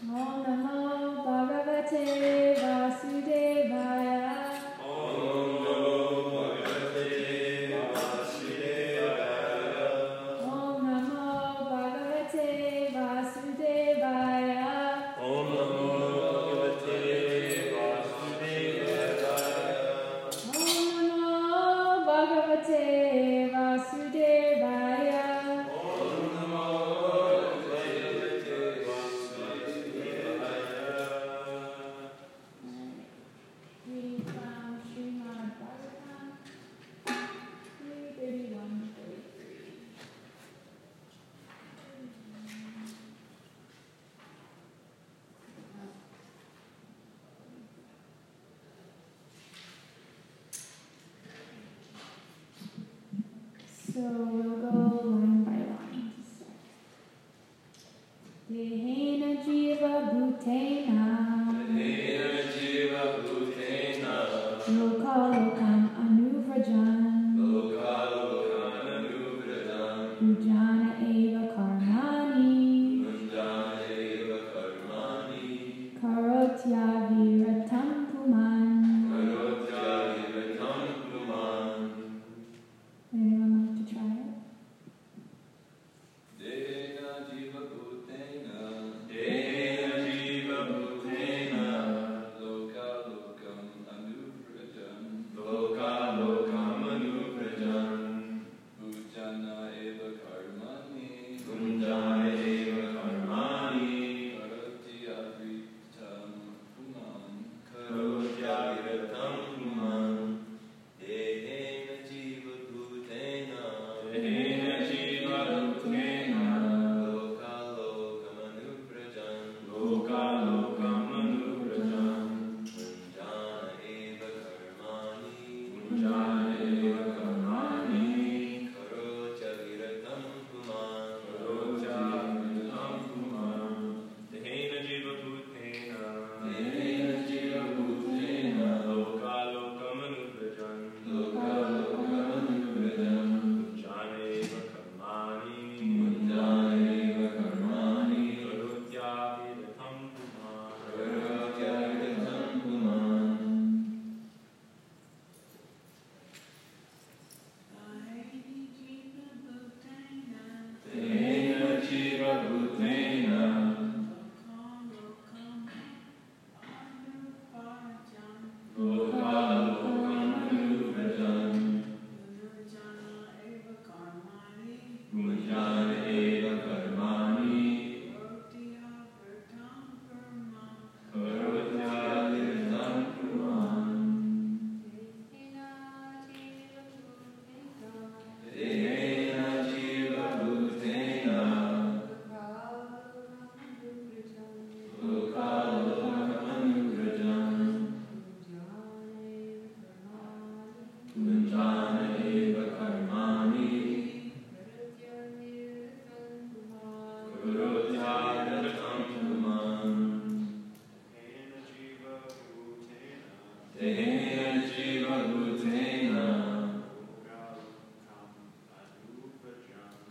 Om So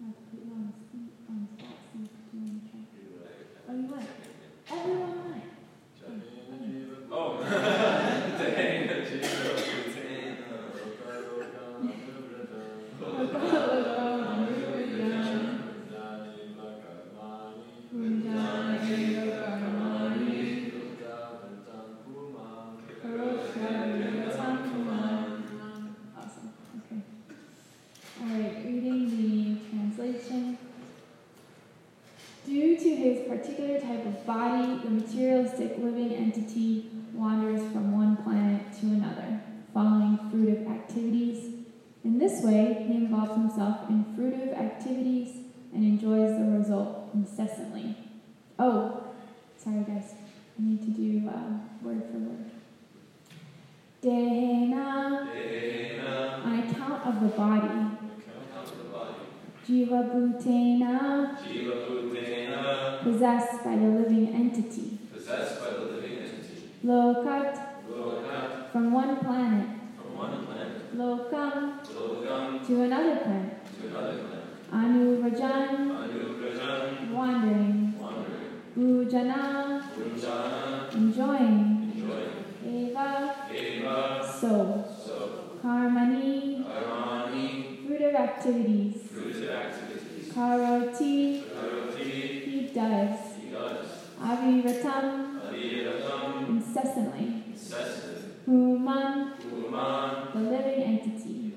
I'll put you on the seat, on the spot, see if you want to try. Oh, you want? Everyone want. Awesome. Okay. All right, reading the translation. Due to his particular type of body, the materialistic living entity wanders from one planet to another, following fruitive activities. In this way, he involves himself in fruitive activities and enjoys the result incessantly. Oh, sorry guys, I need to do uh, word for word. Dehena, on account of the body. Jiva Bhutena, possessed by the living entity. Possessed by the living entity. Lokat, Lokat, from one planet. from one planet. Lokam, Lokam, to another planet. to another planet. Anu Rajan, Anugrajan, wandering. wandering. Bhujana, Punjana, enjoying. enjoying. Eva, Eva, soul. so. Karmani, Armani, fruit of activities. Karoti, he does. he does. Aviratam, incessantly. incessant. Puman, the living entity.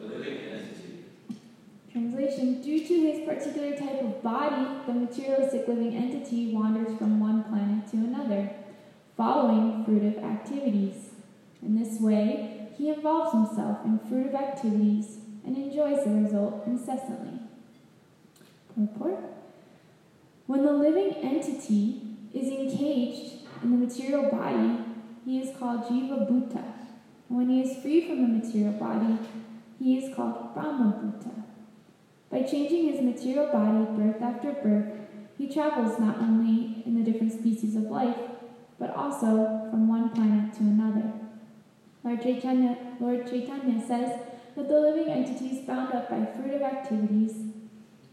Translation Due to his particular type of body, the materialistic living entity wanders from one planet to another, following fruitive activities. In this way, he involves himself in fruitive activities and enjoys the result incessantly. Purport When the living entity is encaged in the material body, he is called Jiva Bhuta. When he is free from the material body, he is called Brahma Bhuta. By changing his material body birth after birth, he travels not only in the different species of life, but also from one planet to another. Lord Chaitanya, Lord Chaitanya says that the living entities bound up by fruitive activities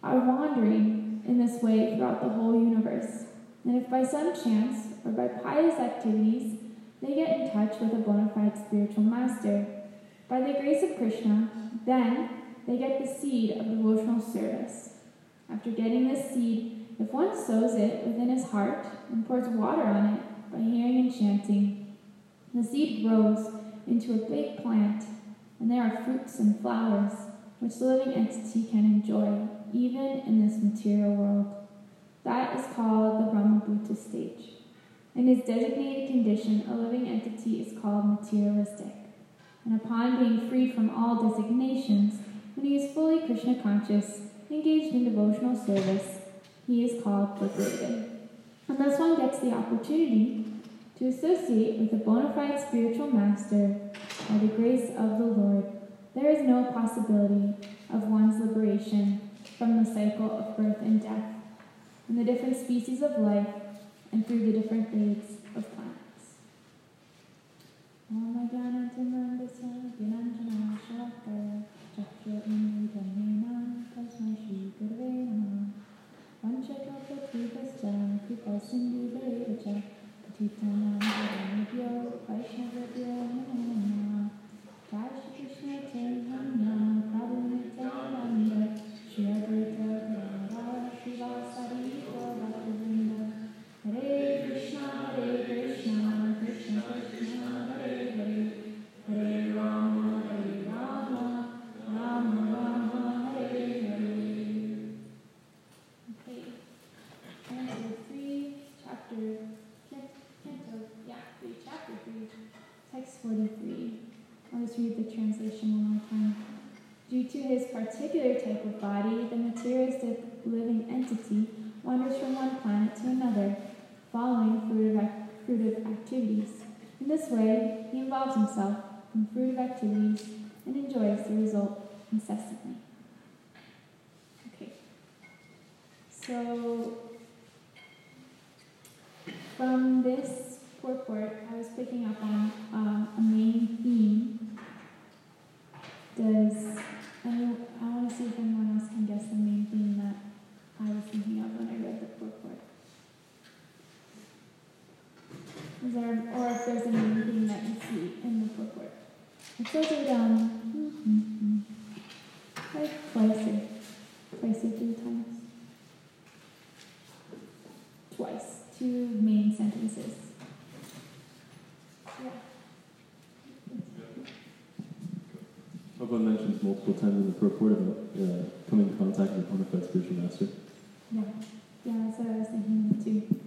are wandering in this way throughout the whole universe. And if by some chance or by pious activities they get in touch with a bona fide spiritual master, by the grace of Krishna, then they get the seed of devotional service. After getting this seed, if one sows it within his heart and pours water on it by hearing and chanting, the seed grows into a big plant, and there are fruits and flowers which the living entity can enjoy, even in this material world. That is called the Brahma Bhuta stage. In his designated condition, a living entity is called materialistic. And upon being freed from all designations, when he is fully Krishna conscious, engaged in devotional service, he is called liberated. Thus one gets the opportunity to associate with a bona fide spiritual master by the grace of the Lord. There is no possibility of one's liberation from the cycle of birth and death, and the different species of life, and through the different grades of planets. Om Jnanatimandasya Namo Namaha Krishna his particular type of body, the materialistic living entity wanders from one planet to another, following ac- fruitive activities. In this way, he involves himself in fruitive activities and enjoys the result incessantly. Okay. So, from this purport, I was picking up on um, a main theme. Does I, I want to see if anyone else can guess the main theme that I was thinking of when I read the purport. Is there, or if there's a main theme that you see in the purport? It says it um, like twice or twice or three times. Twice. Two main sentences. Yeah. Prabhupada mentions multiple times in the purport about uh, coming in contact with a bona Yeah. Yeah, that's what I was thinking too.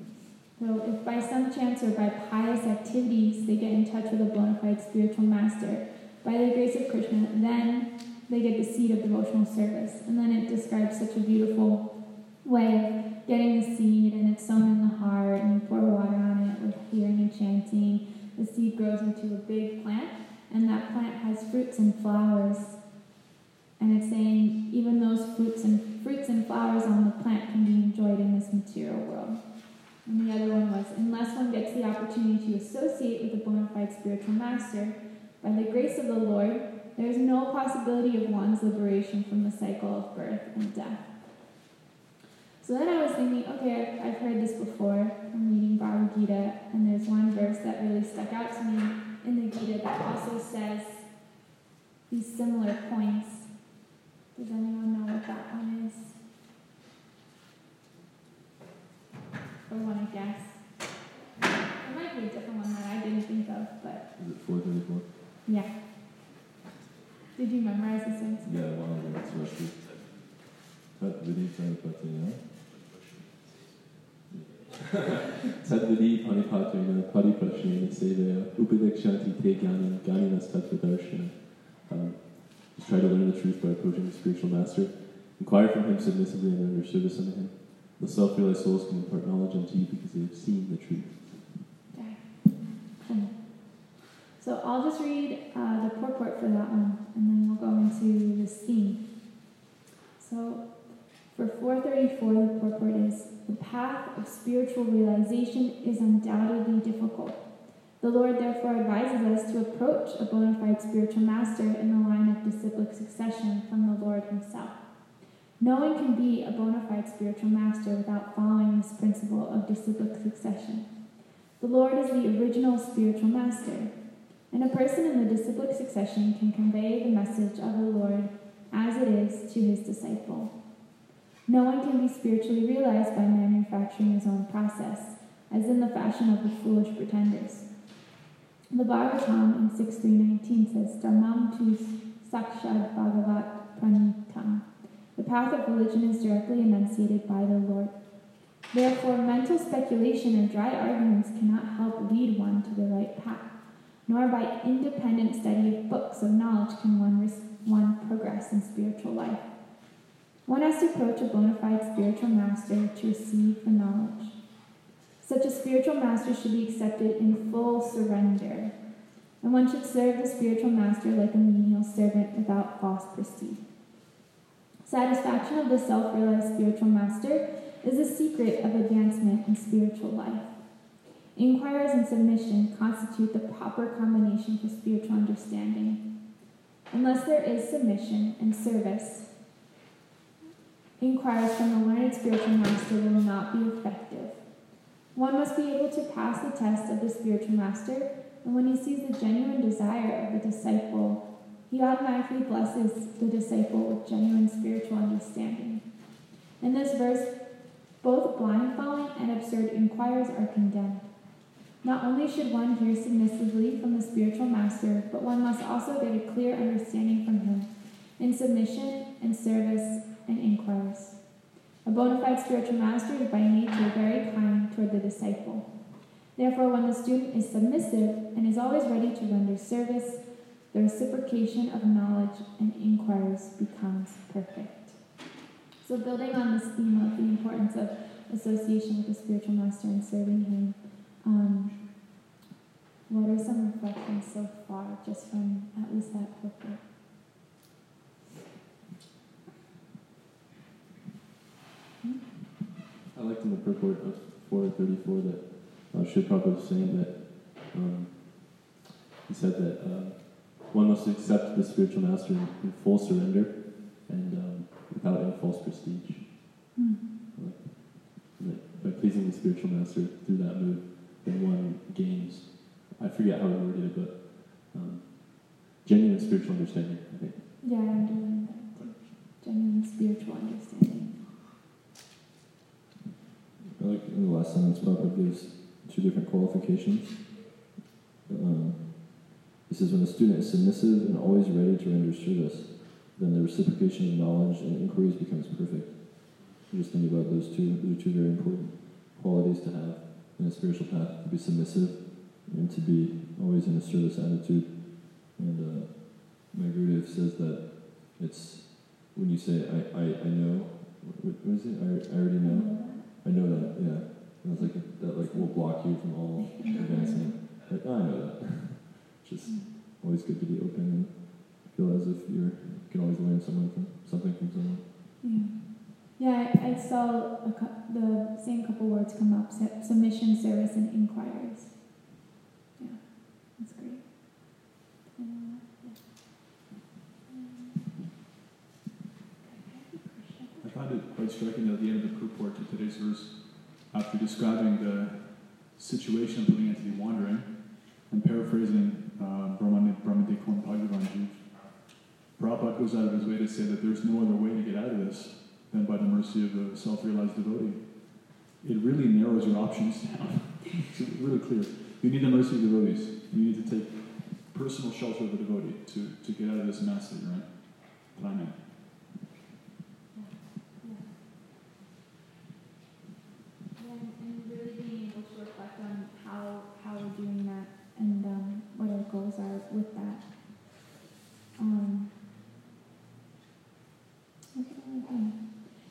So if by some chance or by pious activities they get in touch with a bona fide spiritual master, by the grace of Krishna, then they get the seed of devotional service. And then it describes such a beautiful way of getting the seed and it's sown in the heart and you pour water on it with hearing and chanting. The seed grows into a big plant and that plant has fruits and flowers. And it's saying even those fruits and fruits and flowers on the plant can be enjoyed in this material world. And the other one was unless one gets the opportunity to associate with a bona fide spiritual master, by the grace of the Lord, there is no possibility of one's liberation from the cycle of birth and death. So then I was thinking, okay, I've heard this before. I'm reading Bhagavad Gita, and there's one verse that really stuck out to me in the Gita that also says these similar points. Does anyone know what that one is? Or want to guess? It might be a different one that I didn't think of, but Is it 434? yeah. Did you memorize this one? Yeah, one of it's rusty. Tat vidi panipatena. Tat vidi panipatena pariprashnena sevaya upadekshanti te try to learn the truth by approaching the spiritual master. Inquire from him submissively and render service unto him. The self-realized souls can impart knowledge unto you because they have seen the truth. Okay. So I'll just read uh, the purport for that one, and then we'll go into the theme. So for 434, the purport is the path of spiritual realization is undoubtedly difficult. The Lord therefore advises us to approach a bona fide spiritual master in the line of disciplic succession from the Lord Himself. No one can be a bona fide spiritual master without following this principle of disciplic succession. The Lord is the original spiritual master, and a person in the disciplic succession can convey the message of the Lord as it is to his disciple. No one can be spiritually realized by manufacturing his own process, as in the fashion of the foolish pretenders. The Bhagavatam in 6319 says, Dharmam tu sakshad bhagavat pranitam. The path of religion is directly enunciated by the Lord. Therefore, mental speculation and dry arguments cannot help lead one to the right path, nor by independent study of books of knowledge can one, one progress in spiritual life. One has to approach a bona fide spiritual master to receive the knowledge. Such a spiritual master should be accepted in full surrender, and one should serve the spiritual master like a menial servant without false prestige. Satisfaction of the self realized spiritual master is the secret of advancement in spiritual life. Inquiries and submission constitute the proper combination for spiritual understanding. Unless there is submission and service, inquiries from the learned spiritual master will not be effective. One must be able to pass the test of the spiritual master, and when he sees the genuine desire of the disciple, he automatically blesses the disciple with genuine spiritual understanding. In this verse, both blind following and absurd inquirers are condemned. Not only should one hear submissively from the spiritual master, but one must also get a clear understanding from him in submission and service and inquires. A bona fide spiritual master is by nature very kind toward the disciple. Therefore, when the student is submissive and is always ready to render service, the reciprocation of knowledge and inquires becomes perfect. So, building on this theme of the importance of association with the spiritual master and serving him, um, what are some reflections so far, just from at least that purport? I liked in the purport of 434 that uh, Shri Prabhupada was saying that um, he said that uh, one must accept the spiritual master in, in full surrender and um, without any false prestige. Hmm. That by pleasing the spiritual master through that move, then one gains, I forget how he worded it, but um, genuine spiritual understanding, I think. Yeah, I'm doing that too. Genuine spiritual understanding. Like in the last sentence, Papa gives two different qualifications. Um, he says, when a student is submissive and always ready to render service, then the reciprocation of knowledge and inquiries becomes perfect. You just think about those two. Those are two very important qualities to have in a spiritual path: to be submissive and to be always in a service attitude. And uh, my Gurudev says that it's when you say, "I, I, I know," what, what is it? I, I already know. I know that, yeah. And it's like that like will block you from all advancing. Like, oh, I know that. Just always good to be open and feel as if you're you can always learn someone from something from someone. Yeah. Yeah, I, I saw the same couple words come up submission, service, and inquiries. Yeah, that's great. Uh, yeah. I quite striking at the end of the purport to today's verse, after describing the situation of living entity wandering, and paraphrasing uh, Brahmani Brahmadikwan Bhagavanji, Prabhupada goes out of his way to say that there's no other way to get out of this than by the mercy of a self-realized devotee. It really narrows your options down. it's really clear. You need the mercy of devotees. You need to take personal shelter of a devotee to, to get out of this mess that you're in. Planning. And, and really being able to reflect on how, how we're doing that and um, what our goals are with that. Um,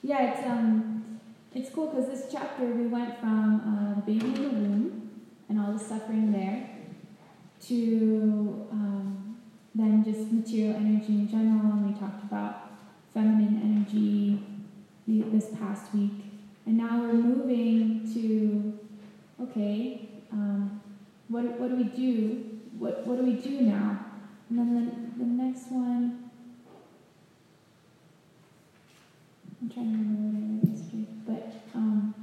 yeah, it's um, it's cool because this chapter we went from uh, the baby in the womb and all the suffering there to um, then just material energy in general, and we talked about feminine energy this past week. And now we're moving to, okay, um, what, what do we do? What, what do we do now? And then the, the next one, I'm trying to remember what I read yesterday, but um,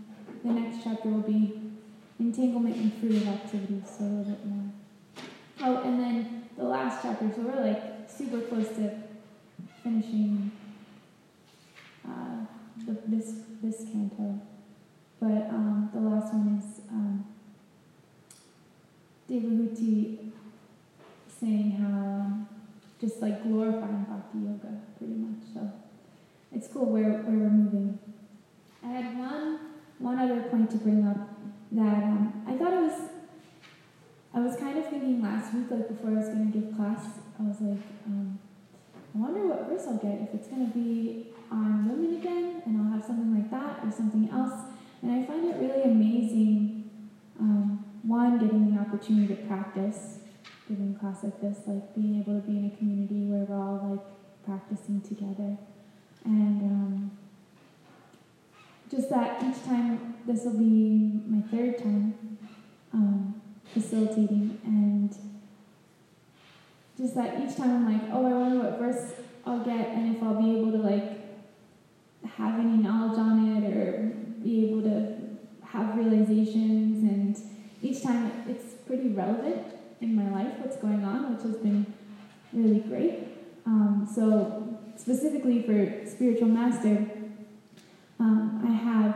the next chapter will be entanglement and fruitive activities, so a little bit more. Oh, and then the last chapter, so we're like super close to finishing uh, the, this this canto. But um, the last one is um, Devahuti saying how um, just like glorifying bhakti yoga, pretty much. So it's cool where, where we're moving. I had one one other point to bring up that um, I thought it was. I was kind of thinking last week, like before I was going to give class, I was like, um, I wonder what verse I'll get if it's going to be on women again, and I'll have something like that or something else. And I find it really amazing, um, one, getting the opportunity to practice giving class like this, like being able to be in a community where we're all like practicing together. And um, just that each time, this will be my third time um, facilitating, and just that each time I'm like, oh, I wonder what verse I'll get, and if I'll be able to like have any knowledge on it or be able to have realizations and each time it's pretty relevant in my life what's going on which has been really great. Um, so specifically for spiritual master um, i have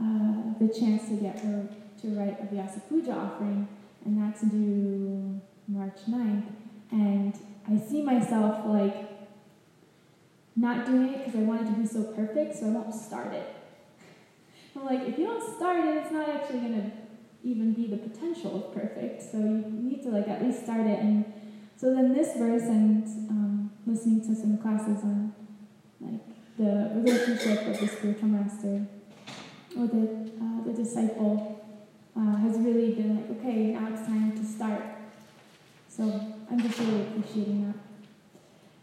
uh, the chance to get her to write a vyasa puja offering and that's due march 9th and i see myself like not doing it because I want it to be so perfect, so I won't start it. I'm like, if you don't start it, it's not actually going to even be the potential of perfect. So you need to like at least start it. And so then this verse and um, listening to some classes on like the relationship of the spiritual master or the uh, the disciple uh, has really been like, okay, now it's time to start. So I'm just really appreciating that.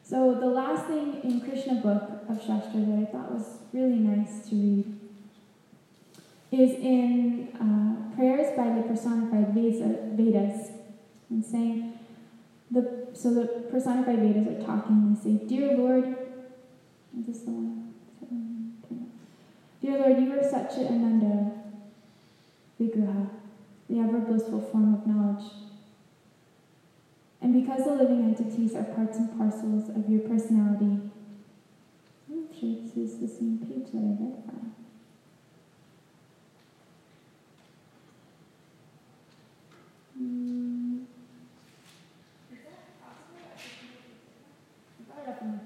So the last thing in Krishna book of Shastra that I thought was really nice to read is in uh, prayers by the personified Vedas, and saying the so the personified Vedas are talking. They say, "Dear Lord, is this the one? Dear Lord, you are Satchit Ananda Vigraha, the ever blissful form of knowledge." And because the living entities are parts and parcels of your personality, I'm sure this is the same page that I read from. Mm. Paragraph.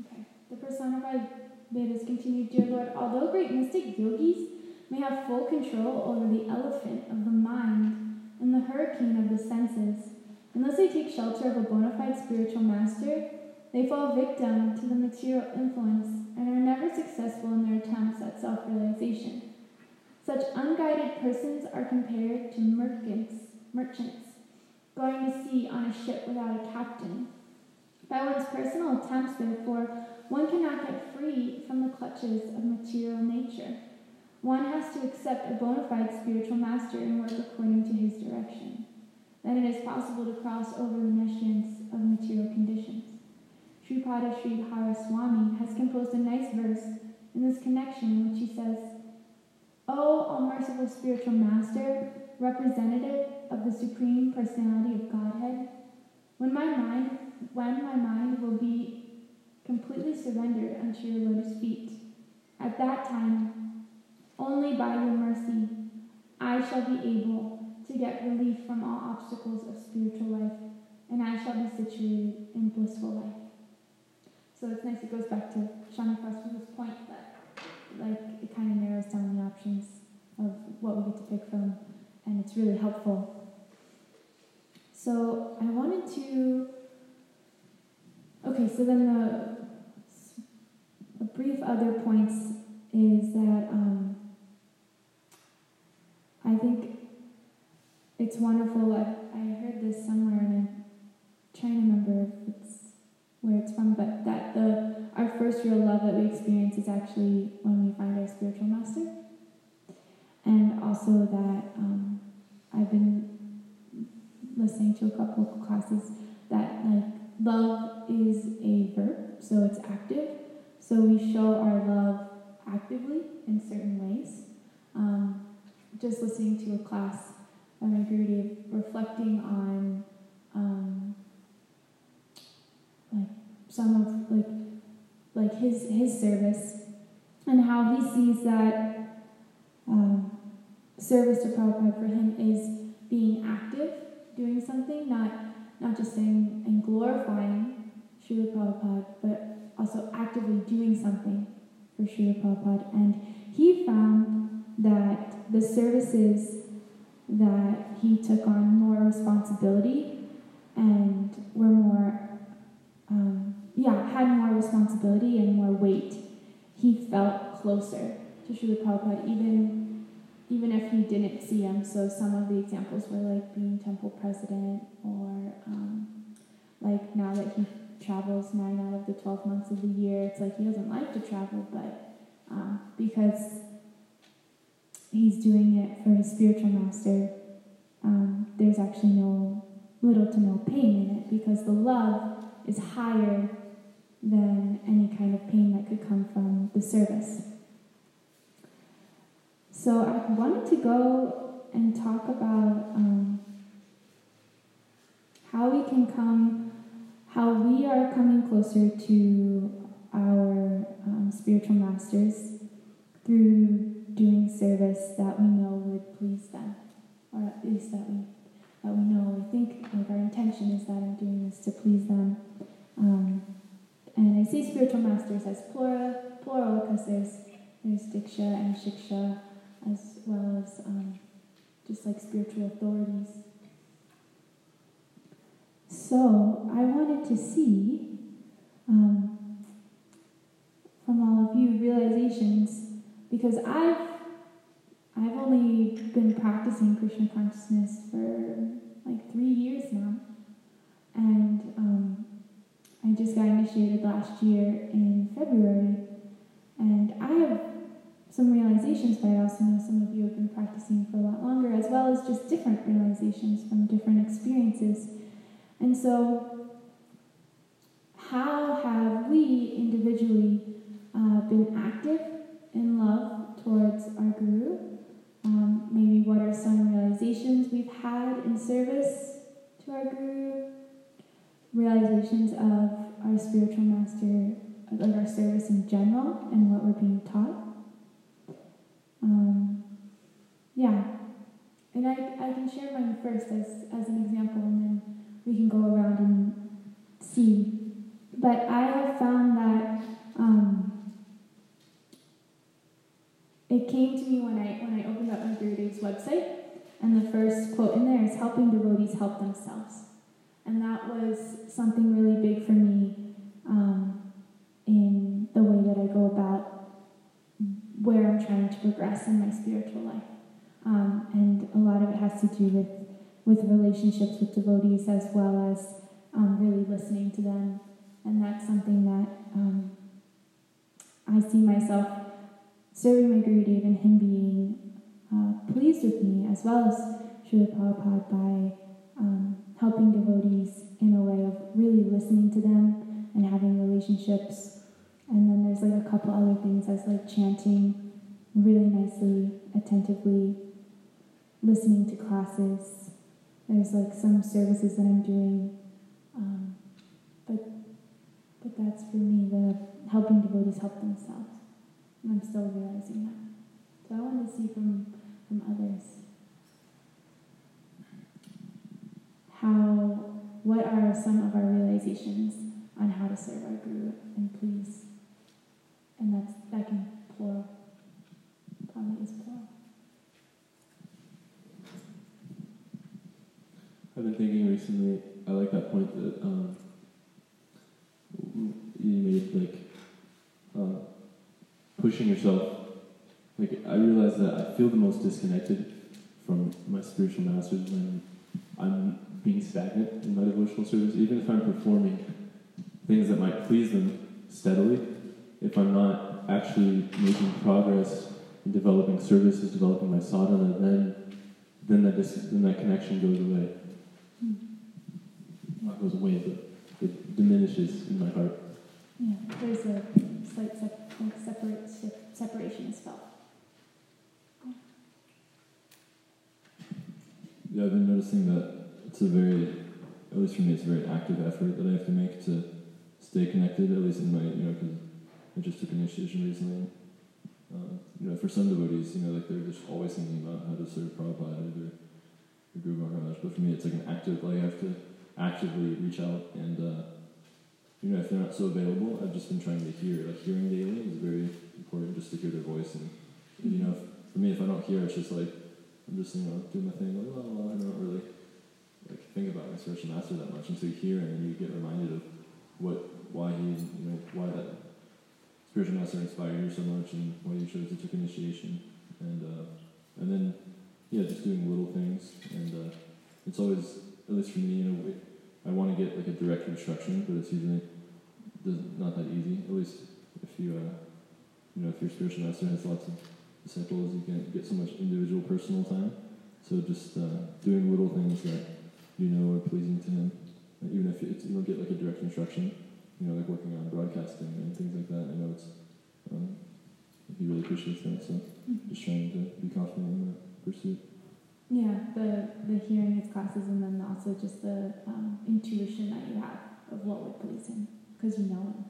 Okay. The personified Vedas continued, Dear Lord, although great mystic yogis may have full control over the elephant of the mind and the hurricane of the senses, unless they take shelter of a bona fide spiritual master, they fall victim to the material influence and are never successful in their attempts at self realization. Such unguided persons are compared to merchants, merchants going to sea on a ship without a captain. By one's personal attempts, therefore, one cannot get free from the clutches of material nature. One has to accept a bona fide spiritual master and work according to his direction. Then it is possible to cross over the nescience of material conditions. Sripada Sridhara Swami has composed a nice verse in this connection in which he says, O all merciful spiritual master, representative of the supreme personality of Godhead, when my mind when my mind will be completely surrendered unto your lotus feet, at that time, only by your mercy, I shall be able to get relief from all obstacles of spiritual life, and I shall be situated in blissful life. So it's nice, it goes back to Shani Prasada's point that like it kind of narrows down the options of what we get to pick from, and it's really helpful. So I wanted to. Okay, so then the a brief other points is that um, I think it's wonderful. I, I heard this somewhere, and I'm trying to remember if it's where it's from, but that the our first real love that we experience is actually when we find our spiritual master, and also that um, I've been listening to a couple classes that like love is a verb, so it's active. So we show our love actively in certain ways. Um, just listening to a class my Gurudev reflecting on um, like some of like like his his service and how he sees that um, service to Prabhupada for him is being active, doing something, not not just saying and glorifying Srila Prabhupada, but also actively doing something for Srila Prabhupada. And he found that the services that he took on more responsibility and were more, um, yeah, had more responsibility and more weight. He felt closer to Srila Prabhupada, even even if he didn't see him. So some of the examples were like being temple president, or um, like now that he travels nine out of the 12 months of the year, it's like he doesn't like to travel, but um, because he's doing it for his spiritual master, um, there's actually no little to no pain in it because the love is higher than any kind of pain that could come from the service. So I wanted to go and talk about um, how we can come, how we are coming closer to our um, spiritual masters through doing service that we know would please them, or at least that we that we know we think like our intention is that I'm doing this to please them. Um, and I see spiritual masters as plural, plural because there's there's diksha and shiksha as well as um, just like spiritual authorities. So I wanted to see um, from all of you realizations because I've I've only been practicing Krishna consciousness for like three years now, and um, I just got initiated last year in February, and I have some realizations, but I also know some of you have been practicing for a lot longer, as well as just different realizations from different experiences. And so, how have we individually uh, been active in love towards our Guru? Um, maybe what are some realizations we've had in service to our Guru? Realizations of our spiritual master, like our service in general, and what we're being taught. Um, yeah, and I, I can share mine first as, as an example, and then we can go around and see. But I have found that um, it came to me when I when I opened up my Gurudev's website, and the first quote in there is "helping devotees help themselves," and that was something really big for me um, in the way that I go about where I'm trying to progress in my spiritual life. Um, and a lot of it has to do with, with relationships with devotees as well as um, really listening to them. And that's something that um, I see myself serving my Gurudev and him being uh, pleased with me as well as Srila Prabhupada by um, helping devotees in a way of really listening to them and having relationships. And then there's like a couple other things as like chanting really nicely, attentively, listening to classes. There's like some services that I'm doing, um, but but that's for me the helping devotees help themselves. And I'm still realizing that. So I want to see from from others how what are some of our realizations on how to serve our guru and please. And that's that can plural. Probably is plural. I've been thinking recently. I like that point that um, you made, like uh, pushing yourself. Like I realize that I feel the most disconnected from my spiritual masters when I'm being stagnant in my devotional service. Even if I'm performing things that might please them steadily, if I'm not actually making progress in developing services, developing my sadhana, then then that dis- then that connection goes away. Hmm. Not goes away, but it diminishes in my heart. Yeah, there's a slight sep- like separate separation is felt. Yeah, I've been noticing that it's a very, at least for me, it's a very active effort that I have to make to stay connected, at least in my, you know, because I just took initiation recently. Uh, you know, for some devotees, you know, like they're just always thinking about how to serve Prabhupada or their Guru Maharaj. But for me, it's like an active, like I have to actively reach out and, uh, you know, if they're not so available, I've just been trying to hear. Like hearing daily is very important just to hear their voice. And, you know, for me, if I don't hear, it's just like, I'm just, you know, doing my thing, like, la, I don't really like think about my spiritual master that much until you hear and you get reminded of what, why he, you know, why that spiritual master inspired you so much and why you chose to take initiation. And, uh, and then, yeah, just doing little things. And uh, it's always, at least for me, you know, I want to get like a direct instruction, but it's usually not that easy. At least if you, uh, you know, if your spiritual master has lots of disciples, you can get so much individual personal time. So just uh, doing little things that you know are pleasing to him, even if you don't get like a direct instruction, you know, like working on broadcasting and things like that. I know it's um, he really appreciates that. So just trying to be confident in that pursuit. Yeah, the the hearing his classes and then also just the um, intuition that you have of what would please him because you know him.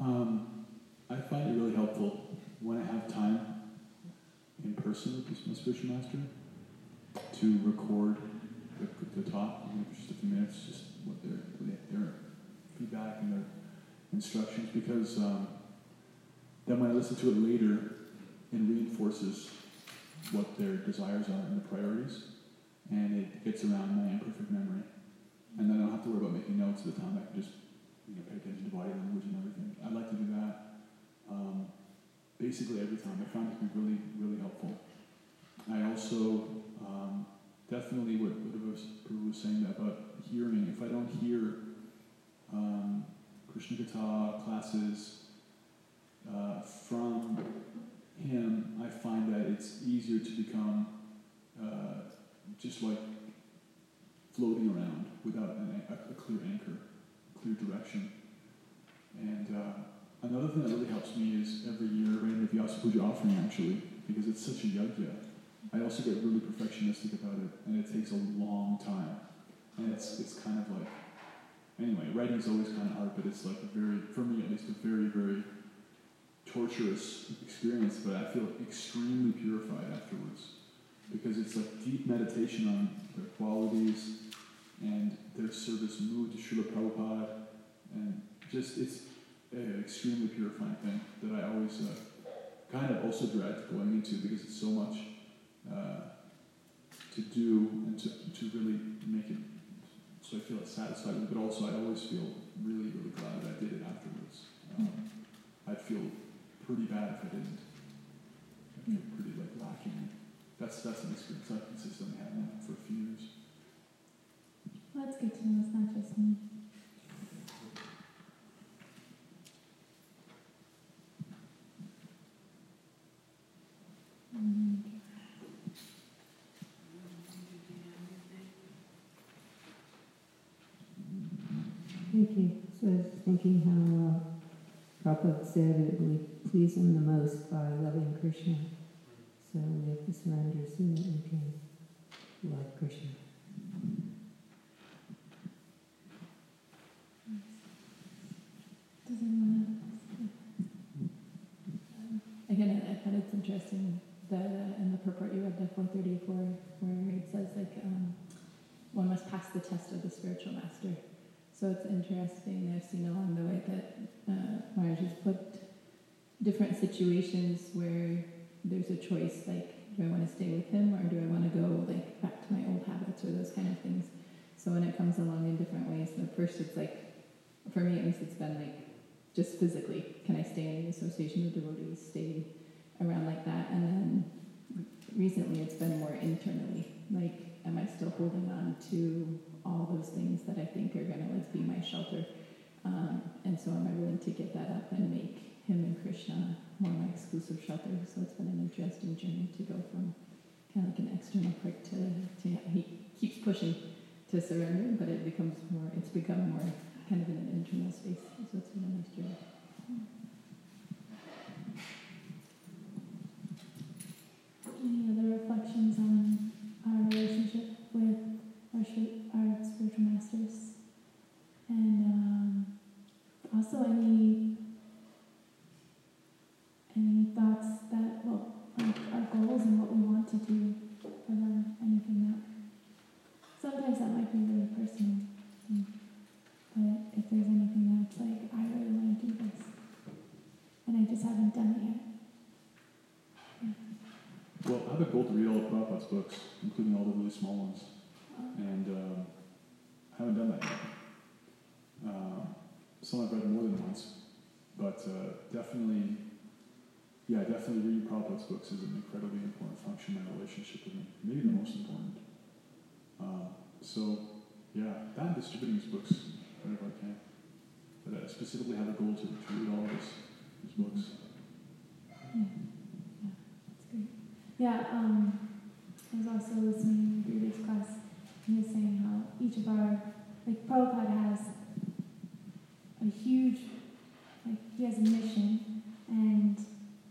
Um, I find it really helpful when I have this- my spiritual master to record the, the talk, if just a few minutes, just what their, their feedback and their instructions, because um, then when I listen to it later, it reinforces what their desires are and the priorities, and it gets around my imperfect memory. And then I don't have to worry about making notes at the time. I can just you know, pay attention to body language and everything. I'd like to do that um, basically every time. I find it to be really, really helpful. I also um, definitely what, what was, saying about hearing. If I don't hear um, Krishna Katha classes uh, from him, I find that it's easier to become uh, just like floating around without an, a, a clear anchor clear direction. And uh, another thing that really helps me is every year writing the Vyasa Puja offering actually, because it's such a yajna. I also get really perfectionistic about it, and it takes a long time. And it's, it's kind of like, anyway, writing is always kind of hard, but it's like a very, for me at least, a very, very torturous experience, but I feel extremely purified afterwards. Because it's like deep meditation on their qualities, and their service mood to Srila Prabhupada, and just it's an extremely purifying thing that I always uh, kind of also dread going into because it's so much, uh, to do and to, to really make it so I feel satisfied with it, but also I always feel really, really glad that I did it afterwards. Um, I'd feel pretty bad if I didn't. I'd feel pretty like lacking. That's that's an experience I've consistently had now for a few years. Well, that's good to know. It's not just me. Thank you. So I was thinking how uh, Prabhupada said it would please him the most by loving Krishna. So we have to surrender so that we can love Krishna. Does anyone Again, I, I thought it's interesting uh, in the purport you read, the 434, where it says like um, one must pass the test of the spiritual master. So it's interesting. I've seen along the way that uh, Maharaj has put different situations where there's a choice, like do I want to stay with him or do I want to go like back to my old habits or those kind of things. So when it comes along in different ways, at first it's like, for me at least, it's been like just physically, can I stay in the association of devotees, stay around like that? And then recently it's been more internally, like, am I still holding on to all those things that I think are going to like be my shelter? Um, and so am I willing to give that up and make him and Krishna more my exclusive shelter? So it's been an interesting journey to go from kind of like an external prick to, to he keeps pushing to surrender, but it becomes more, it's become more kind of an internal space. So it's been a nice journey. Any other reflections on our relationship with our, sh- our spiritual masters? And um, also I any thoughts that well like our goals and what we want to do for them? Anything that sometimes that might be really personal. mm, But if there's anything that's like I really want to do this and I just haven't done it yet. Well, I have a goal to read all of Prabhupada's books, including all the really small ones, and uh, I haven't done that yet. Uh, some I've read more than once, but uh, definitely, yeah, definitely reading Prabhupada's books is an incredibly important function in my relationship with him. Maybe the most important. Uh, so, yeah, that and distributing his books whenever I can. But I specifically have a goal to, to read all of his, his books. That's great. Yeah, um, I was also listening to Rudy's class. He was saying how each of our, like Prabhupada has a huge, like he has a mission, and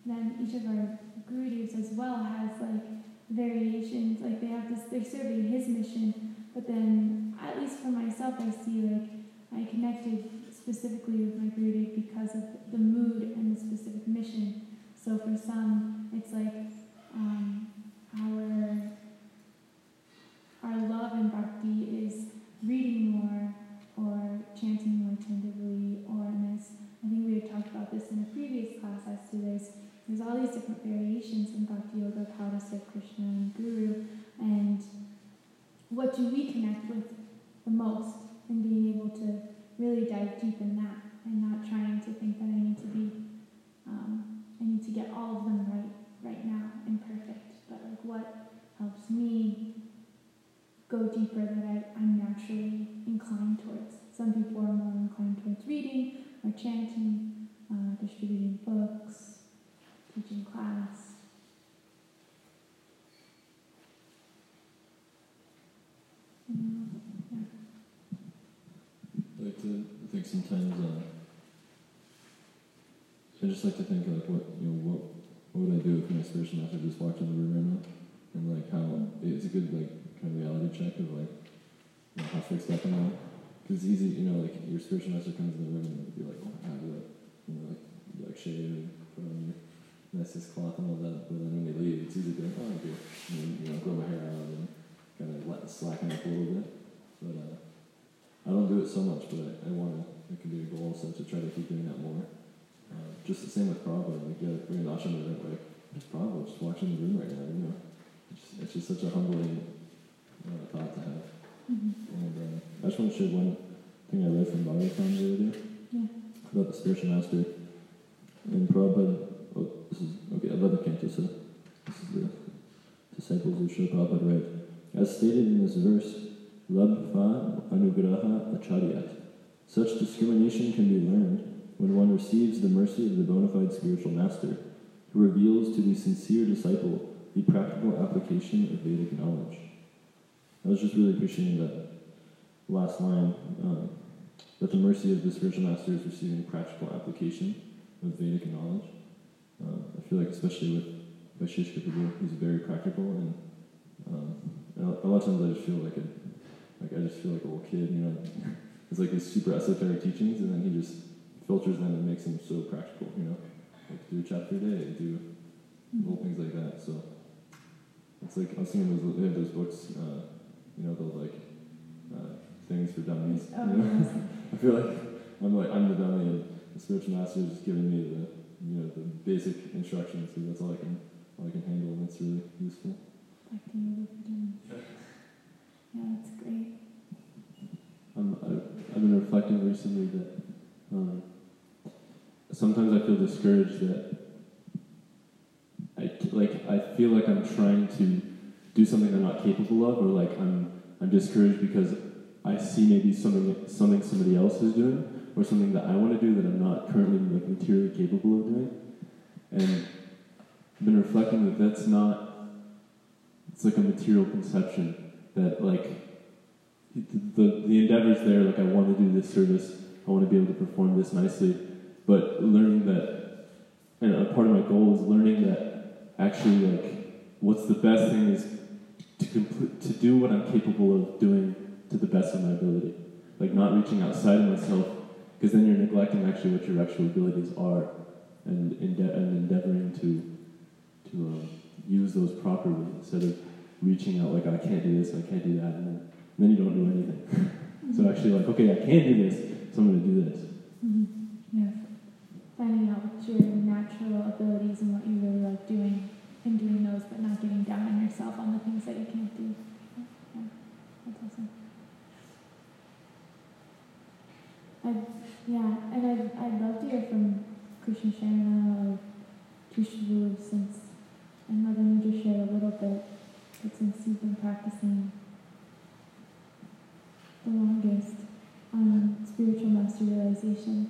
then each of our gurus as well has like variations. Like they have this, they're serving his mission, but then at least for myself, I see like I connected specifically with my guru because of the mood and the specific mission. So for some, it's like um, our our love and bhakti is reading more or chanting more attentively or in this I think we had talked about this in a previous class as to there's there's all these different variations in bhakti yoga of how to serve Krishna and Guru and what do we connect with the most and being able to really dive deep in that and not trying to think that I need to be um, I need to get all of them right right now and perfect, but like what helps me go deeper that I, I'm naturally inclined towards. Some people are more inclined towards reading or chanting, uh, distributing books, teaching class. Mm, yeah. I like to I think sometimes uh, I just like to think like what you know what what would I do if my spiritual master just walked in the room right now and like how it's a good like kind of reality check of like you know, how fixed up am I? Because it's easy you know like your spiritual master comes in the room and you'd be like oh how do that you know like you, like shave and put on your nicest cloth and all that? But then when they leave it's easy to be like oh okay and then, you know grow my hair out and kind of let slacken up a little bit. But uh, I don't do it so much, but I, I want to. It can be a goal, so to try to keep doing that more. Uh, just the same with Prabhupada. Like, yeah, bring an ashram event, like, just Prabhupada just watching the room right now, you know. It's, it's just such a humbling uh, thought to have. Mhm. And uh, I just want to share one thing I read from Bhagavatam the other day Yeah. about the spiritual master. And Prabhupada, oh, this is, okay, 11th canto, so this is the disciples of Srila Prabhupada read. As stated in this verse, Labha Anugraha Acharyat. Such discrimination can be learned when one receives the mercy of the bona fide spiritual master, who reveals to the sincere disciple the practical application of Vedic knowledge. I was just really appreciating that last line, um, that the mercy of the spiritual master is receiving practical application of Vedic knowledge. Um, I feel like, especially with Vaisheshika Prabhu, he's very practical, and, um, a lot of times I just feel like a, like I just feel like a little kid, you know. It's like his super esoteric teachings, and then he just filters them and makes them so practical, you know. Like do a chapter a day, do little things like that. So it's like I was thinking those they have those books, uh, you know, those like uh, things for dummies. Oh, you know? yes. I feel like I'm like I'm the dummy, and the spiritual master is giving me the you know the basic instructions because that's all I can all I can handle, and it's really useful. To you, Jim. Yeah, that's great. Um, I, I've been reflecting recently that um, sometimes I feel discouraged that I like I feel like I'm trying to do something I'm not capable of, or like I'm I'm discouraged because I see maybe something something somebody else is doing, or something that I want to do that I'm not currently like materially capable of doing, and I've been reflecting that that's not. It's like a material conception that like the, the endeavor's there, like I want to do this service, I want to be able to perform this nicely, but learning that, and a part of my goal is learning that actually, like, what's the best thing is to complete, to do what I'm capable of doing to the best of my ability, like not reaching outside of myself, because then you're neglecting actually what your actual abilities are, and ende- and endeavoring to to um, use those properly instead of reaching out like I can't do this, I can't do that, and then then you don't do anything. so actually, like, okay, I can do this, so I'm going to do this. Mhm. Yeah. Finding out what your natural abilities and what you really like doing, and doing those, but not getting down on yourself on the things that you can't do. Yeah, that's awesome. I'd, yeah, and I'd, I'd love to hear from Krishna Sharana or Tushavu since I know you just shared a little bit, but since you've been practicing the longest on spiritual master realizations.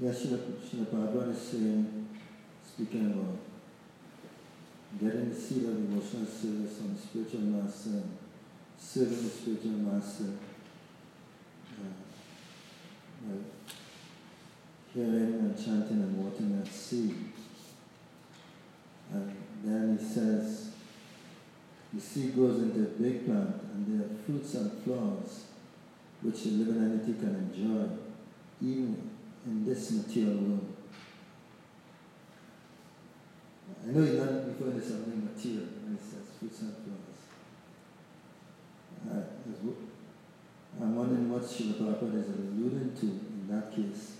Yes, Srila Prabhupada is saying, speaking about getting the seed of emotional service on the spiritual master, serving the spiritual master, uh, like hearing and chanting and watering that seed. And then he says, the seed goes into a big plant and there are fruits and flowers which the living entity can enjoy, even in this material world. I know he's not referring to something material when he says fruits and flowers. W- I'm wondering what Srila Prabhupada is alluding to in that case.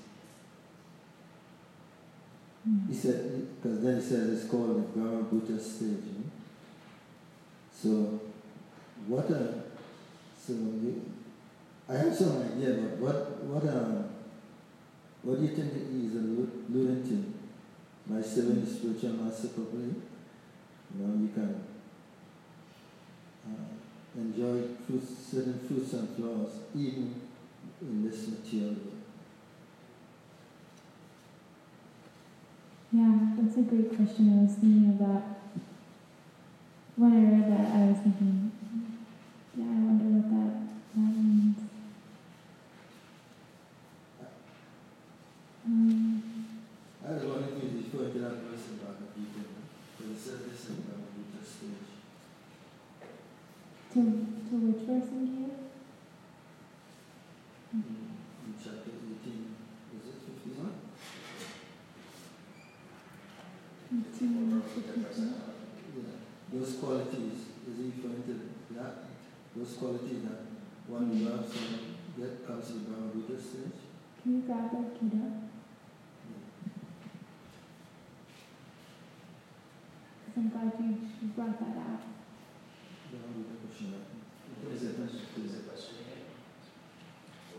He said, because then he says it's called the Brahma Bhuta stage. So, what a, so you, I have some idea, but what, what, um, what do you think he is allu- alluding to? By serving the spiritual master properly, you know, you can uh, enjoy fruits, certain fruits and flowers even in this material world. Yeah, that's a great question. I was thinking of that. When I read that, I was thinking, yeah, I wonder what that, that means. Um, I was wondering if he's referring to that verse in Bhagavad Gita, because it says this in Bhagavad Gita stage. to, to which verse in here? In chapter 18, is it 51? Eighteen fifty-two. Yeah, those to that? That comes to the Bhuta stage. Can you grab the Gita? Because I'm glad you, brought that out. The the?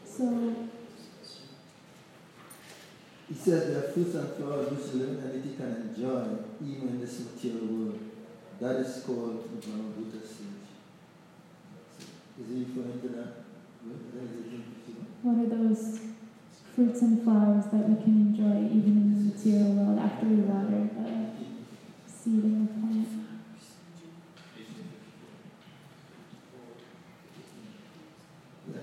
So, He says there are fruits and flowers which the entity can enjoy even in this material world. That is called the Brahma Bhuta stage. Is he referring to that? What are those fruits and flowers that we can enjoy even in the material world after we water the seed in the plant? Yeah.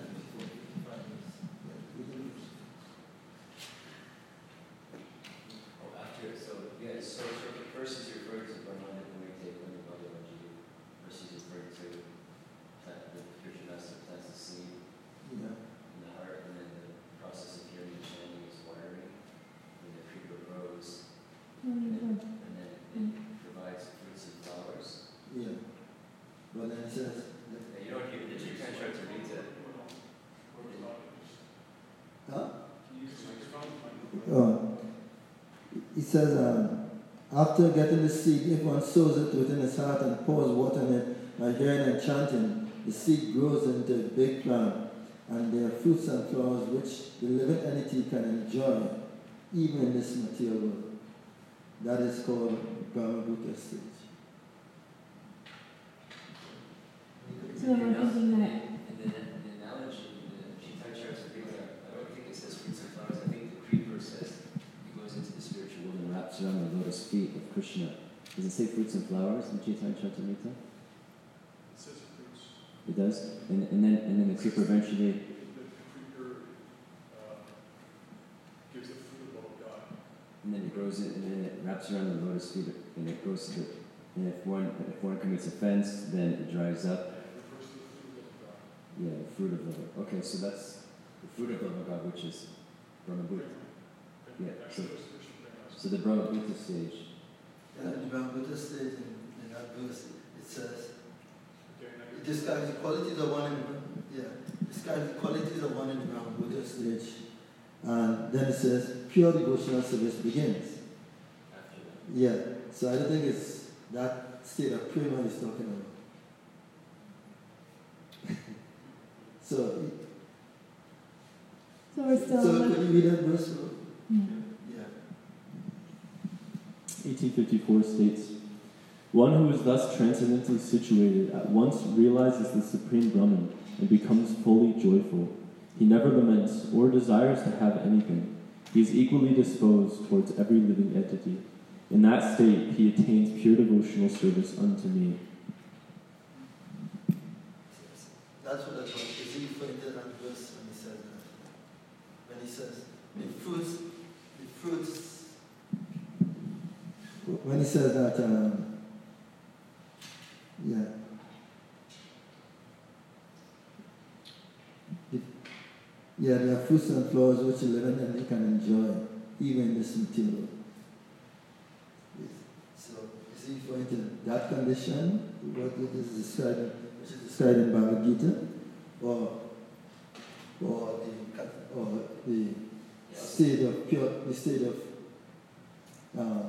Oh, after, so, yeah, so, so the first is referring to Brahmana Kumite, when the Bhagavad First is referring to plant, the Krishna master plants the seed Yeah. in the heart, and then the process of hearing and chanting is watering, and the creeper grows, Wonderful. and then it provides fruits and flowers. Yeah. But then he says, Yeah, you don't hear, the Chaitanya Charitamrita, huh? Oh. He says, um, after getting the seed, if one sows it within his heart and pours water in it by hearing and chanting, the seed grows into a big plant, and there are fruits and flowers which the living entity can enjoy, even in this material world. That is called Brahma Bhuta stage. So we're thinking that And then the analogy, the Chaitanya Charitamrita, I don't think it says fruits and flowers, I think the creeper says it goes into the spiritual world and wraps around the lotus feet of Krishna. Does it say fruits and flowers in Chaitanya Charitamrita? It says fruits. It does? And, and then and then the creeper eventually The creeper uh, gives the fruit of God. and then it grows it and then it wraps around the lotus feet and it grows to the and if one if one commits offense then it dries up. It refers to the fruit of God. Yeah, the fruit of love. Okay, so that's the fruit of love of God, which is Brahma Bhuta. Yeah, so, Actually, it's Krishna Prema. so the Brahma Bhuta stage. And in the Bhuta stage, in, in that verse, it says, It describes the qualities of one in yeah, describes the qualities of one in the Bhuta stage. And uh, then it says pure devotional service begins. After that. Yeah. So I don't think it's that state of prema he's talking about. so so we're still so look- could you read that verse? yeah. Yeah. 1854 states, One who is thus transcendently situated at once realizes the Supreme Brahman and becomes fully joyful. He never laments or desires to have anything. He is equally disposed towards every living entity. In that state, he attains pure devotional service unto me. That's what I thought. Is he referring to that verse when he says that? When he says the fruits, the fruits. When he says that, um, yeah. Yeah, there are fruits and flowers which a living entity can enjoy, even this material. So, is he referring to that condition? What it is describing, which is described in Bhagavad Gita? Or, or the, or the state of pure, the state of uh,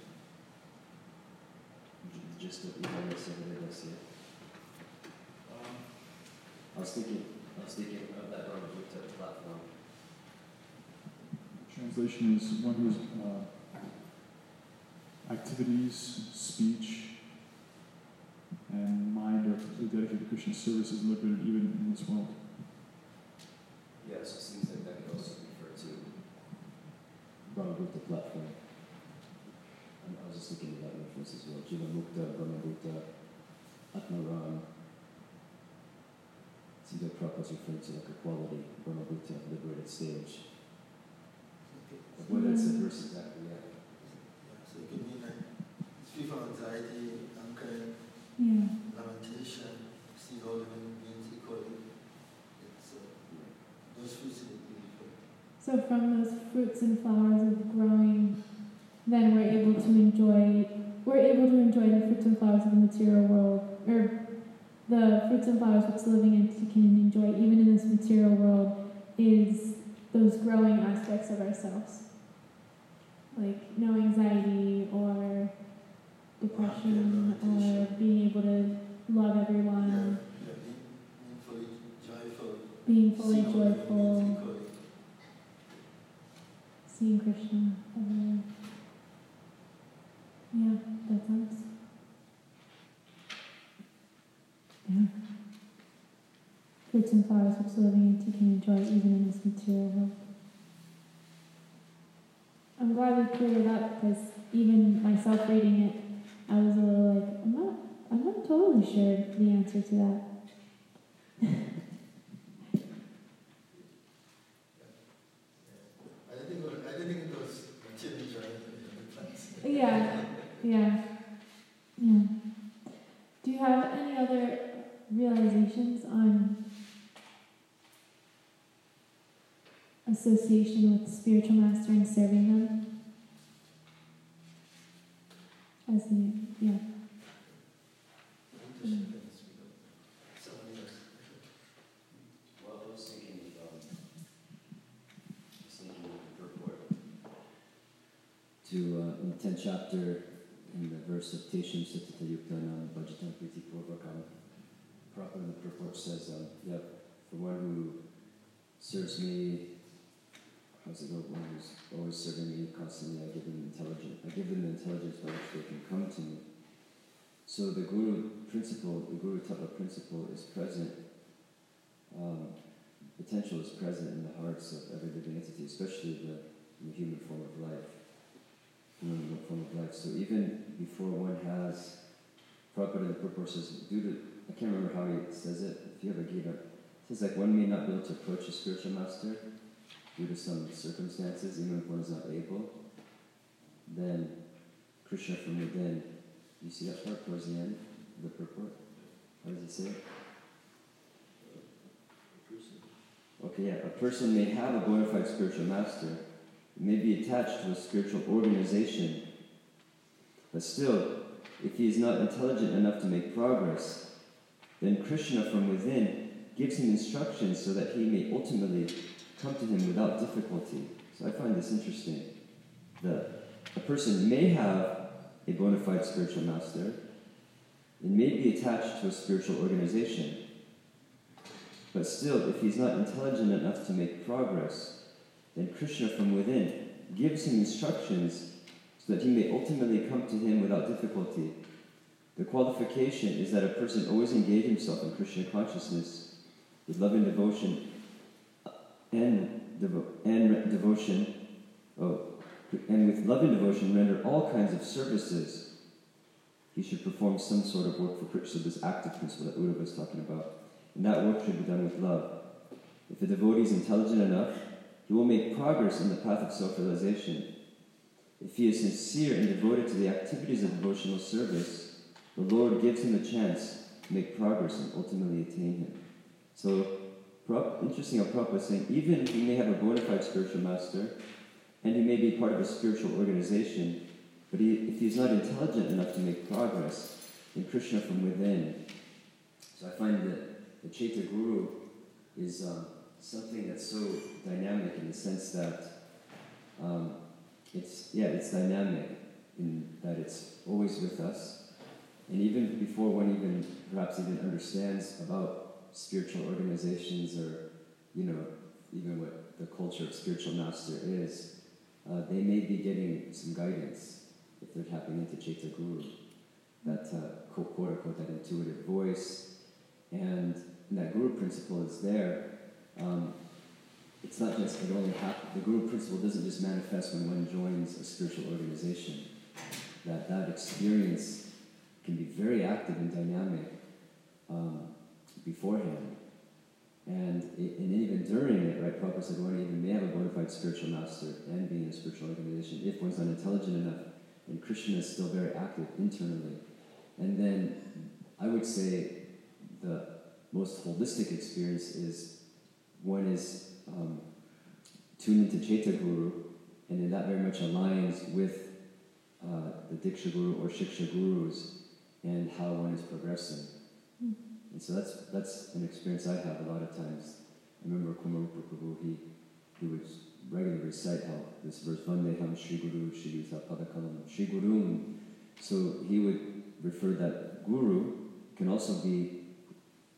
J- Just of Iha Yasya Hare Dasya. Um, I was thinking I was thinking of that Brahma Bhuta platform. Translation is one whose uh, activities, speech, and mind are completely dedicated to Christian service is liberated even in this world. Yeah, so it seems like that could also refer to Brahma Bhuta platform. And I was just looking at that reference as well. Jiva Brahmagupta, Atmaram. Seems like Prabhupada's referring to like a quality, Brahma Bhuta, liberated stage. Whether it's a Mhm. verse exactly, yeah. Yeah, so it could mean like it's free from anxiety, anger, Yeah. lamentation, see all living beings equally. It's uh, those fruits in the. So from those fruits and flowers of growing, then we're able to enjoy we're able to enjoy the fruits and flowers of the material world, or the fruits and flowers which living entity can enjoy even in this material world is those growing aspects of ourselves. Like no anxiety or depression or being able to love everyone, being, fully joyful, seeing Krishna everywhere. Yeah, that sounds. Yeah. Fruits and flowers living entity can enjoy even in this material world. I'm glad we cleared it up because even myself reading it, I was a little like, I'm not, I'm not totally sure the answer to that. I didn't think it was, I didn't think it was materially joyful in the plants. Yeah, yeah. Do you have any other realizations on association with spiritual master and serving them? As the yeah. To, uh, in the tenth chapter, the of Tesham Satata Yuktanam Bhajatam Priti Purvakam, Prabhupada the purport says, um, yep, for one who serves me, how's it go, one who's always serving me constantly, I give them intelligence, I give them the intelligence by which they can come to me. So the Guru principle, the Guru Tattva principle is present um, potential is present in the hearts of every living entity, especially the, the human form of life. Human form of life. So even before one has, Prabhupada in the purport says, due to, I can't remember how he says it, if you ever gave Gita, it says like one may not be able to approach a spiritual master due to some circumstances, even if one is not able, then Krishna from within, you see that part towards the end the purport? How does he say it? Okay, yeah. A person may have a bona fide spiritual master, may be attached to a spiritual organization, but still, if he is not intelligent enough to make progress, then Krishna from within gives him instructions so that he may ultimately come to him without difficulty. So I find this interesting. That a person may have a bona fide spiritual master, and may be attached to a spiritual organization, but still, if he's not intelligent enough to make progress, then Krishna from within gives him instructions so that he may ultimately come to him without difficulty. The qualification is that a person always engage himself in Krishna consciousness with love and devotion and, devo- and re- devotion, oh, and with love and devotion render all kinds of services. He should perform some sort of work for Krishna, this active principle that Uddhava was talking about. And that work should be done with love. If the devotee is intelligent enough, he will make progress in the path of self realization. If he is sincere and devoted to the activities of devotional service, the Lord gives him a chance to make progress and ultimately attain him. So, interesting how Prabhupada is saying, even if he may have a bona fide spiritual master, and he may be part of a spiritual organization, but he, if he's not intelligent enough to make progress, then Krishna from within. So I find that the Chaitya Guru is um, something that's so dynamic in the sense that um, it's yeah it's dynamic in that it's always with us, and even before one even perhaps even understands about spiritual organizations or you know even what the culture of spiritual master is, uh, they may be getting some guidance if they're tapping into Chaitya Guru, that uh, quote quote unquote that intuitive voice, and that Guru principle is there. Um, it's not just it only happen, the Guru principle doesn't just manifest when one joins a spiritual organization. That that experience can be very active and dynamic um, beforehand. And, it, and even during it, right, Prabhupada said one even may have a bona fide spiritual master and be in a spiritual organization. If one's not intelligent enough, And Krishna is still very active internally. And then I would say the most holistic experience is one is um, tuned into Chaitya Guru, and then that very much aligns with uh, the Diksha Guru or Shiksha Gurus and how one is progressing. Mm. And so that's that's an experience I have a lot of times. I remember Kumarupa Prabhu, he, he would regularly recite how this verse, Vandeham Shri Guru Shri Padakalam Shri Guru. So he would refer that Guru can also be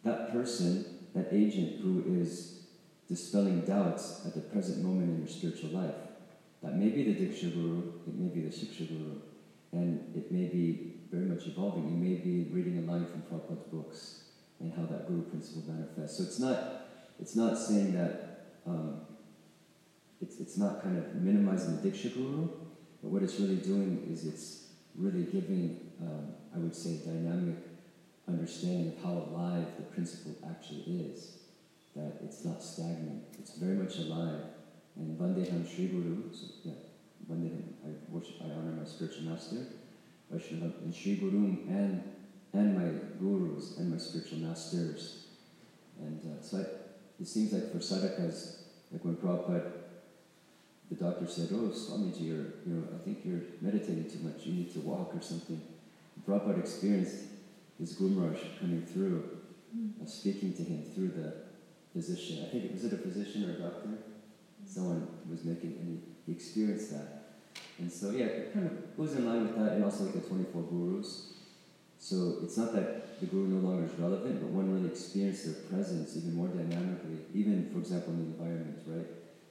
that person, that agent who is dispelling doubts at the present moment in your spiritual life. That may be the Diksha Guru, it may be the Shiksha Guru, and it may be very much evolving. You may be reading a line from Prabhupada's books and how that Guru principle manifests. So it's not, it's not saying that um, it's, it's not kind of minimizing the Diksha Guru, but what it's really doing is it's really giving, um, I would say, dynamic understanding of how alive the principle actually is. That it's not stagnant, it's very much alive. And Vandeham Sri Guru, so yeah, Vandeham, I worship, I honor my spiritual master, Vaishnava, and Sri Guru, and, and my gurus, and my spiritual masters. And uh, so I, it seems like for sadhakas, like when Prabhupada, the doctor said, oh, Swamiji, you're, you know, I think you're meditating too much, you need to walk or something. Prabhupada experienced his Guru coming through, uh, speaking to him through the physician. I think it was it a physician or a doctor? Mm-hmm. Someone was making, and he, experienced that. And so, yeah, it kind of goes in line with that, and also like the 24 gurus. So it's not that the guru no longer is relevant, but one really experienced their presence even more dynamically, even, for example, in the environment, right?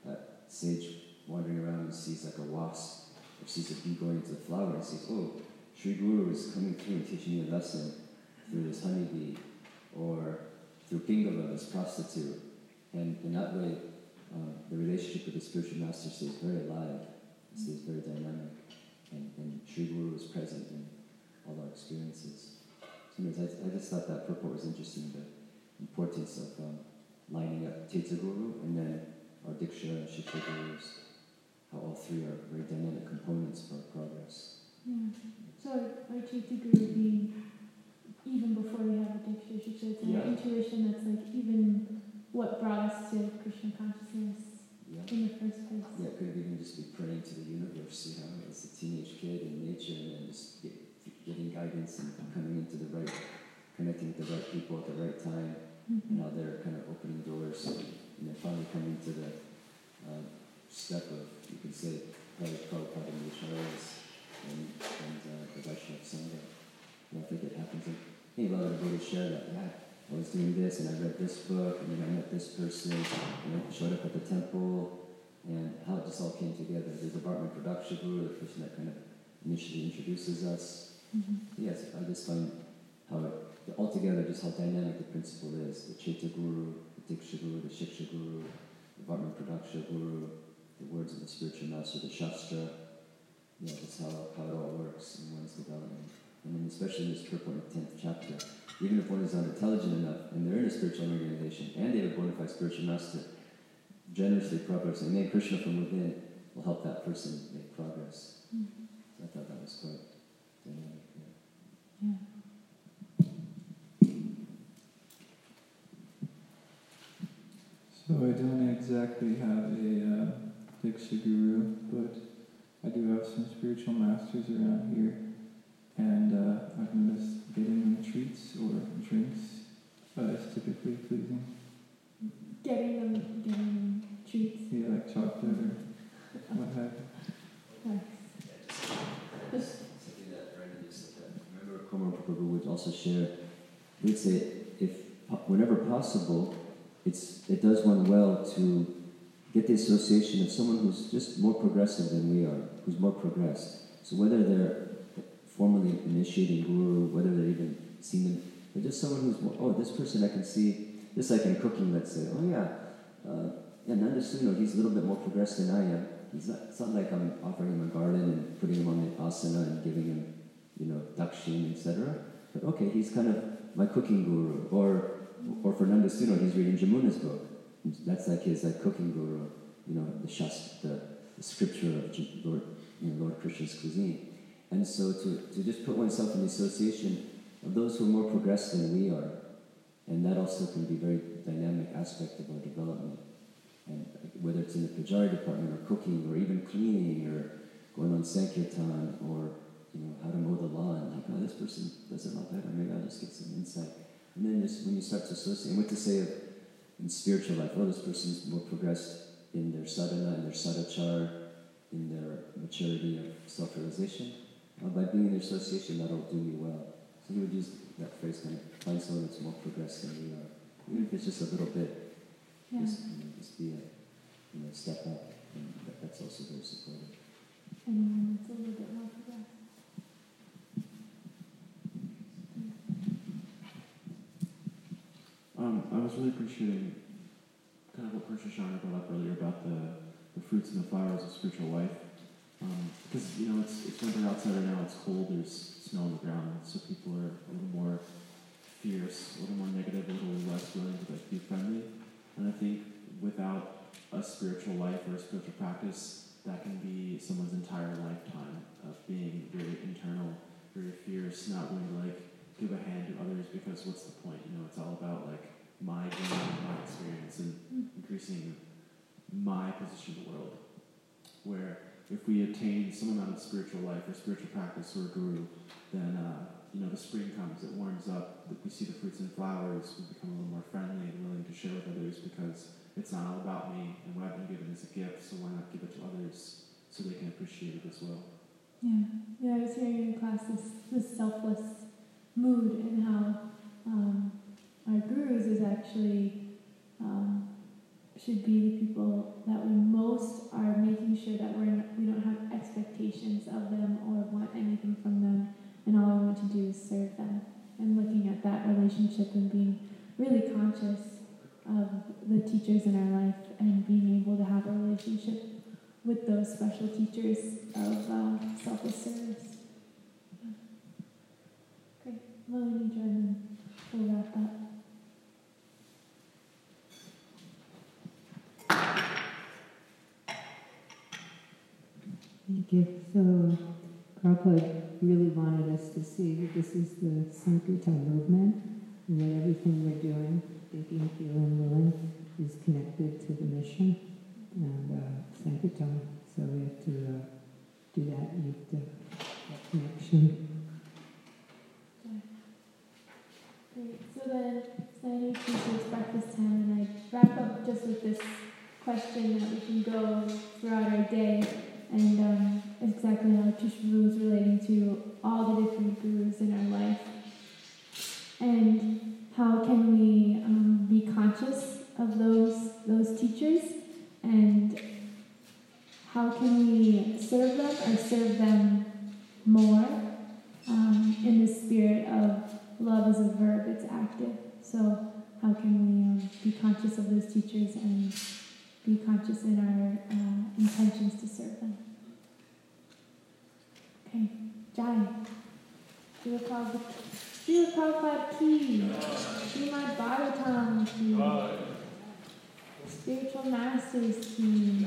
That sage wandering around and sees like a wasp, or sees a bee going into the flower, and sees, oh, Sri Guru is coming through and teaching me a lesson through this honeybee, or Pingala, this prostitute. And in that way, uh, the relationship with the spiritual master stays very alive, it stays very dynamic, and, and Sri Guru is present in all our experiences. So anyways, I, I just thought that purport was interesting, the importance of um, lining up Chaitya Guru and then our Diksha and Shiksha Gurus, how all three are very dynamic components for our progress. Yeah. So our Chaitya Guru being even before we have a Diksha Shiksha, it's Yeah. intuition that's like even what brought us to Krishna consciousness Yeah. in the first place. Yeah, it could even just be praying to the universe, you know, as a teenage kid in nature, and then just get, getting guidance and coming into the right, connecting with the right people at the right time, Mhm. how they're kind of opening doors, and then finally coming to the uh, step of, you could say, probably Prabhupada and the and, and uh, the Vaishnava Sangha. I think it happens. And I think a lot of devotees share that. Yeah, I was doing this, and I read this book, and then I met this person, and I showed up at the temple, and how it just all came together. The Vartma Pradarshaka guru, the person that kind of initially introduces us. Mhm. Yes, I just find how it, altogether, just how dynamic the principle is. The Chaitya Guru, the Diksha Guru, the Shiksha Guru, the Vartma Pradarshaka Guru, the words of the spiritual master, the Shastra. Yeah, that's how, how it all works in one's development. And then especially in this purport in the 10th chapter, even if one is not intelligent enough and they're in a spiritual organization and they have a bona fide spiritual master, generously Prabhupada saying, may Krishna from within will help that person make progress. Mhm. So I thought that was quite dynamic. Yeah. Yeah. So I don't exactly have a uh, Diksha Guru, but I do have some spiritual masters around here. And uh, I've noticed getting them treats or drinks uh, is typically pleasing. Getting them, getting them treats. Yeah, like chocolate or what have you. Nice. Just Something that Brandon just said that. Remember, Kumar Prabhu would also share, he would say, if whenever possible, it's it does one well to get the association of someone who's just more progressive than we are, who's more progressed. So whether they're formally initiating guru, whether they're even seen them, they're just someone who's oh, this person I can see, just like in cooking, let's say, oh yeah, uh, yeah, Nanda Suno, he's a little bit more progressed than I am. He's not, it's not like I'm offering him a garden and putting him on the asana and giving him, you know, dakshin, etc. But okay, he's kind of my cooking guru. Or or Fernando Sino, he's reading Jamuna's book. That's like his like cooking guru, you know, the shast, the, the scripture of Lord, you know, Lord Krishna's cuisine. And so to, to just put oneself in the association of those who are more progressed than we are, and that also can be a very dynamic aspect of our development. And whether it's in the pujari department or cooking or even cleaning or going on sankirtan or you know how to mow the lawn, like oh this person does it a lot better, maybe I'll just get some insight. And then just when you start to associate, what to say of in spiritual life, oh this person's more progressed in their sadhana, in their sadachar, in their maturity of self-realization. Uh, by being in their association, that'll do me well. So he would use that phrase kind of find someone that's more progressed than we are. Even if it's just a little bit, Yeah. just, you know, just be a you know, step up. And that, that's also very supportive. Anyone that's a little bit more progressed. Um, I was really appreciating kind of what Persia Shana brought up earlier about the, the fruits and the flowers of spiritual life. Um, because, you know, it's, it's winter outside right now, it's cold, there's snow on the ground, so people are a little more fierce, a little more negative, a little less willing to like, be friendly. And I think without a spiritual life or a spiritual practice, that can be someone's entire lifetime of being very internal, very fierce, not willing to like give a hand to others because what's the point? You know, it's all about like my gain, my experience, and increasing my position in the world. Where if we attain some amount of spiritual life or spiritual practice or a guru, then uh, you know the spring comes, it warms up, we see the fruits and flowers, we become a little more friendly and willing to share with others because it's not all about me and what I've been given is a gift, so why not give it to others so they can appreciate it as well. Yeah, yeah. I was hearing in class this, this selfless mood and how um, our gurus is actually um, should be the people that we most are making sure that we're n- we don't have expectations of them or want anything from them, and all we want to do is serve them. And looking at that relationship and being really conscious of the teachers in our life and being able to have a relationship with those special teachers of uh, selfless service. Yeah. Great. Melanie, join and we'll wrap up. Thank you. So, Prabhupada really wanted us to see that this is the Sankirtan movement, and that everything we're doing, thinking, feeling, willing, is connected to the mission and uh, Sankirtan. So we have to uh, do that, to, that connection. Great. So then, to it's breakfast time, and I wrap up just with this question that we can go throughout our day, and um, exactly how Tushru is relating to all the different gurus in our life, and how can we um, be conscious of those those teachers, and how can we serve them or serve them more um, in the spirit of love is a verb, it's active. So, how can we um, be conscious of those teachers and be conscious in our uh, intentions to serve them? Okay, Jai. Prabhupada Srila Prabhupada Ki. Srimad Bhagavatam Ki. Spiritual Masters Ki.